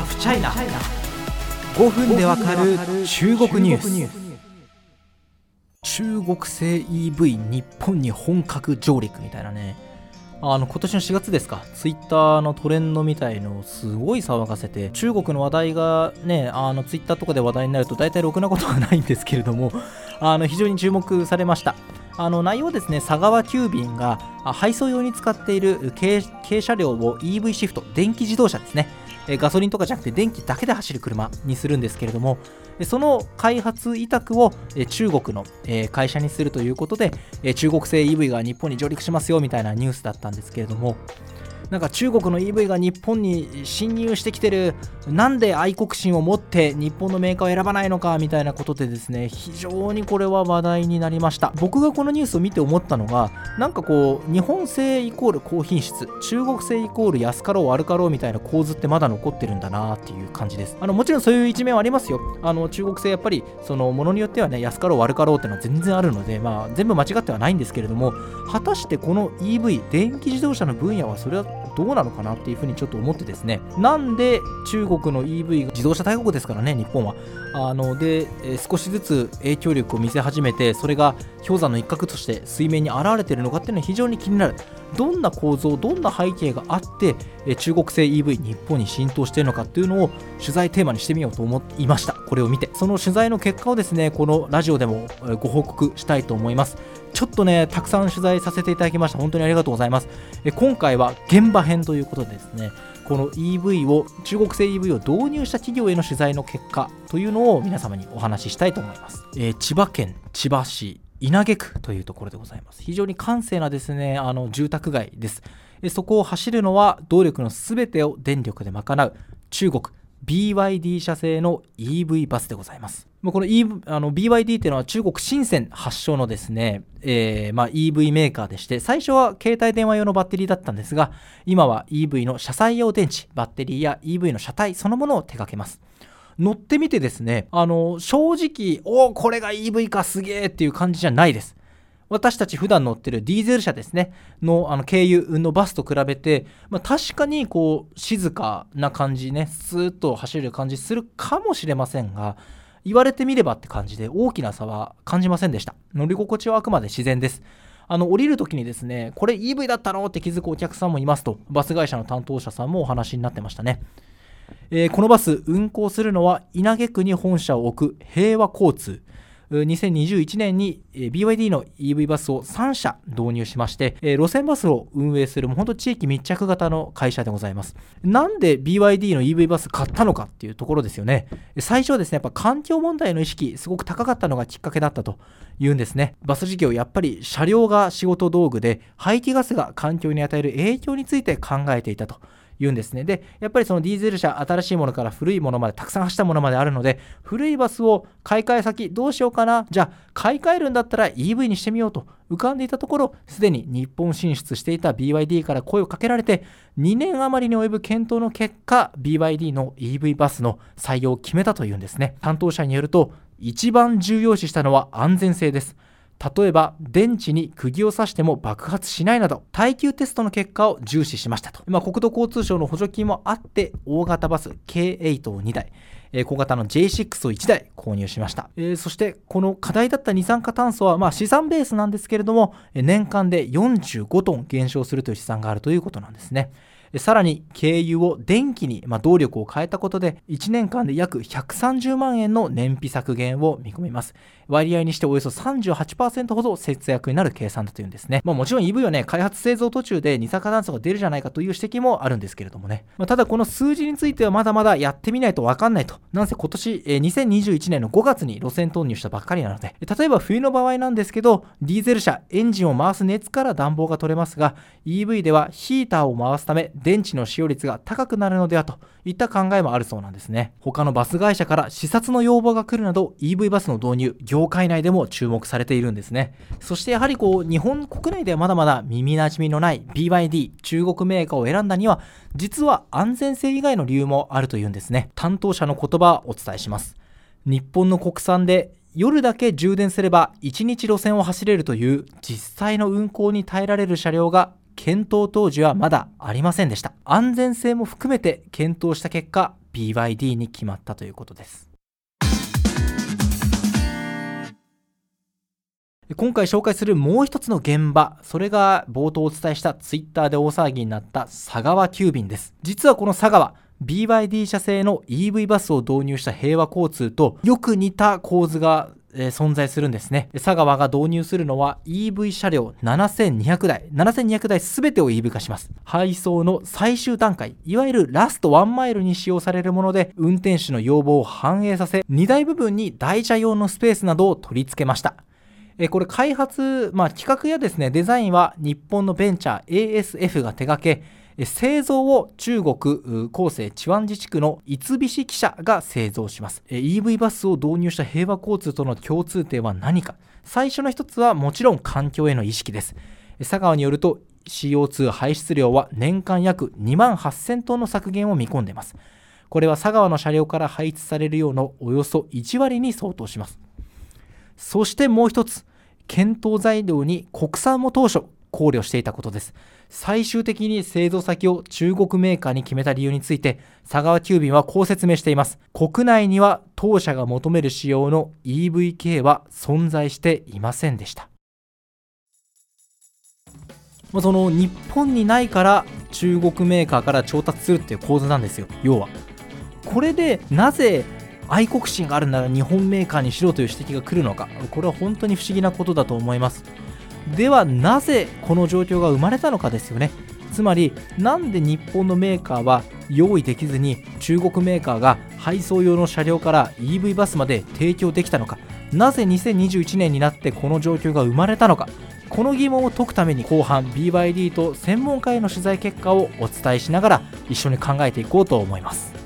ハフチャイナ5分でわかる中国ニュース中国製 EV 日本に本格上陸みたいなねあの今年の4月ですか、ツイッターのトレンドみたいのをすごい騒がせて、中国の話題がね、あのツイッターとかで話題になると大体ろくなことはないんですけれども、あの非常に注目されました。あの内容ですね、佐川急便が配送用に使っている軽車両を EV シフト、電気自動車ですね、ガソリンとかじゃなくて電気だけで走る車にするんですけれども、その開発委託を中国の会社にするということで、中国製 EV が日本に上陸しますよみたいなニュースだったんですけれども、なんか中国の EV が日本に侵入してきてるなんで愛国心を持って日本のメーカーを選ばないのかみたいなことでですね非常にこれは話題になりました。僕がこのニュースを見て思ったのがなんかこう日本製イコール高品質中国製イコール安かろう悪かろうみたいな構図ってまだ残ってるんだなっていう感じです。あのもちろんそういう一面はありますよ。あの中国製やっぱりそのものによってはね安かろう悪かろうっていうのは全然あるのでまあ全部間違ってはないんですけれども果たしてこの EV 電気自動車の分野はそれはどうなのかなっていうふうにちょっと思ってですね。なんで中国の EV が自動車大国ですからね日本は。あので少しずつ影響力を見せ始めてそれが氷山の一角として水面に現れてるのかっていうのは非常に気になる。どんな構造どんな背景があって中国製 EV 日本に浸透しているのかっていうのを取材テーマにしてみようと思いました。これを見て。その取材の結果をですねこのラジオでもご報告したいと思います。ちょっとねたくさん取材させていただきました。本当にありがとうございます。今回は現場編ということでですねこの EV を中国製 EV を導入した企業への取材の結果というのを皆様にお話ししたいと思います、えー、千葉県千葉市。稲毛区というところでございます非常に閑静なですねあの住宅街ですそこを走るのは動力のすべてを電力で賄う中国 BYD 社製の EV バスでございます。この,、e、あの BYD っていうのは中国深セン発祥のですね、えーまあ、EV メーカーでして、最初は携帯電話用のバッテリーだったんですが、今は EV の車載用電池、バッテリーや EV の車体そのものを手掛けます。乗ってみてですね、あの正直、おお、これが EV かすげえっていう感じじゃないです。私たち普段乗ってるディーゼル車ですね、のあの軽油のバスと比べて、まあ、確かにこう静かな感じね、スーッと走る感じするかもしれませんが、言われてみればって感じで大きな差は感じませんでした。乗り心地はあくまで自然です。あの降りるときにですね、これ EV だったの？って気づくお客さんもいますと、バス会社の担当者さんもお話になってましたね。えー、このバス運行するのは稲毛区に本社を置く平和交通。2021年に BYD の EV バスを3社導入しまして、路線バスを運営するもう本当地域密着型の会社でございます。なんで BYD の EV バス買ったのかっていうところですよね。最初はですね、やっぱ環境問題の意識すごく高かったのがきっかけだったというんですね。バス事業、やっぱり車両が仕事道具で排気ガスが環境に与える影響について考えていたと。言うんですね。で、やっぱりそのディーゼル車、新しいものから古いものまで、たくさん走ったものまであるので、古いバスを買い替え先どうしようかな、じゃあ買い替えるんだったら EV にしてみようと浮かんでいたところ、すでに日本進出していた BYD から声をかけられて、2年余りに及ぶ検討の結果、BYD の EV バスの採用を決めたというんですね。担当者によると、一番重要視したのは安全性です。例えば電池に釘を刺しても爆発しないなど耐久テストの結果を重視しましたと、ま、国土交通省の補助金もあって大型バス K8 を2台小型の J6 を1台購入しました、えー、そしてこの課題だった二酸化炭素はまあ資産ベースなんですけれども年間で45トン減少するという試算があるということなんですね。さらに軽油を電気に、まあ、動力を変えたことで1年間で約130万円の燃費削減を見込みます。割合にしておよそ38%ほど節約になる計算だというんですね、まあ、もちろん EV はね開発製造途中で二酸化炭素が出るじゃないかという指摘もあるんですけれどもね、まあ、ただこの数字についてはまだまだやってみないと分かんないと。なんせ今年、えー、2021年の5月に路線投入したばっかりなので。例えば冬の場合なんですけどディーゼル車エンジンを回す熱から暖房が取れますが EV ではヒーターを回すため電池の使用率が高くなるのではといった考えもあるそうなんですね。他のバス会社から視察の要望が来るなど EV バスの導入業界内でも注目されているんですね。そしてやはりこう日本国内ではまだまだ耳なじみのない BYD 中国メーカーを選んだには実は安全性以外の理由もあるというんですね。担当者の言葉をお伝えします。日本の国産で夜だけ充電すれば1日路線を走れるという実際の運行に耐えられる車両が検討当時はまだありませんでした安全性も含めて検討した結果 BYD に決まったということです今回紹介するもう一つの現場、それが冒頭お伝えしたツイッターで大騒ぎになった佐川急便です。実はこの佐川、BYD 社製の EV バスを導入した平和交通とよく似た構図がえ存在するんですね。佐川が導入するのは EV 車両7200台、7200台全てを EV 化します。配送の最終段階、いわゆるラストワンマイルに使用されるもので、運転手の要望を反映させ、荷台部分に台車用のスペースなどを取り付けました。えこれ開発、まあ、企画やですね、デザインは日本のベンチャー ASF が手掛け、製造を中国広西チワン自治区の三菱汽車が製造します。EV バスを導入した平和交通との共通点は何か。最初の一つはもちろん環境への意識です。佐川によると CO2 排出量は年間約2万8000トンの削減を見込んでいます。これは佐川の車両から排出される量のおよそ1割に相当します。そしてもう一つ検討材料に国産も当初考慮していたことです。最終的に製造先を中国メーカーに決めた理由について佐川急便はこう説明しています。国内には当社が求める仕様の EVK は存在していませんでした。その日本にないから中国メーカーから調達するっていう構図なんですよ。要は。これでなぜ愛国心があるなら日本メーカーにしろという指摘が来るのか。これは本当に不思議なことだと思います。ではなぜこの状況が生まれたのかですよね。つまりなんで日本のメーカーは用意できずに中国メーカーが配送用の車両から EV バスまで提供できたのか。なぜ2021年になってこの状況が生まれたのか。この疑問を解くために後半 BYD と専門家への取材結果をお伝えしながら一緒に考えていこうと思います。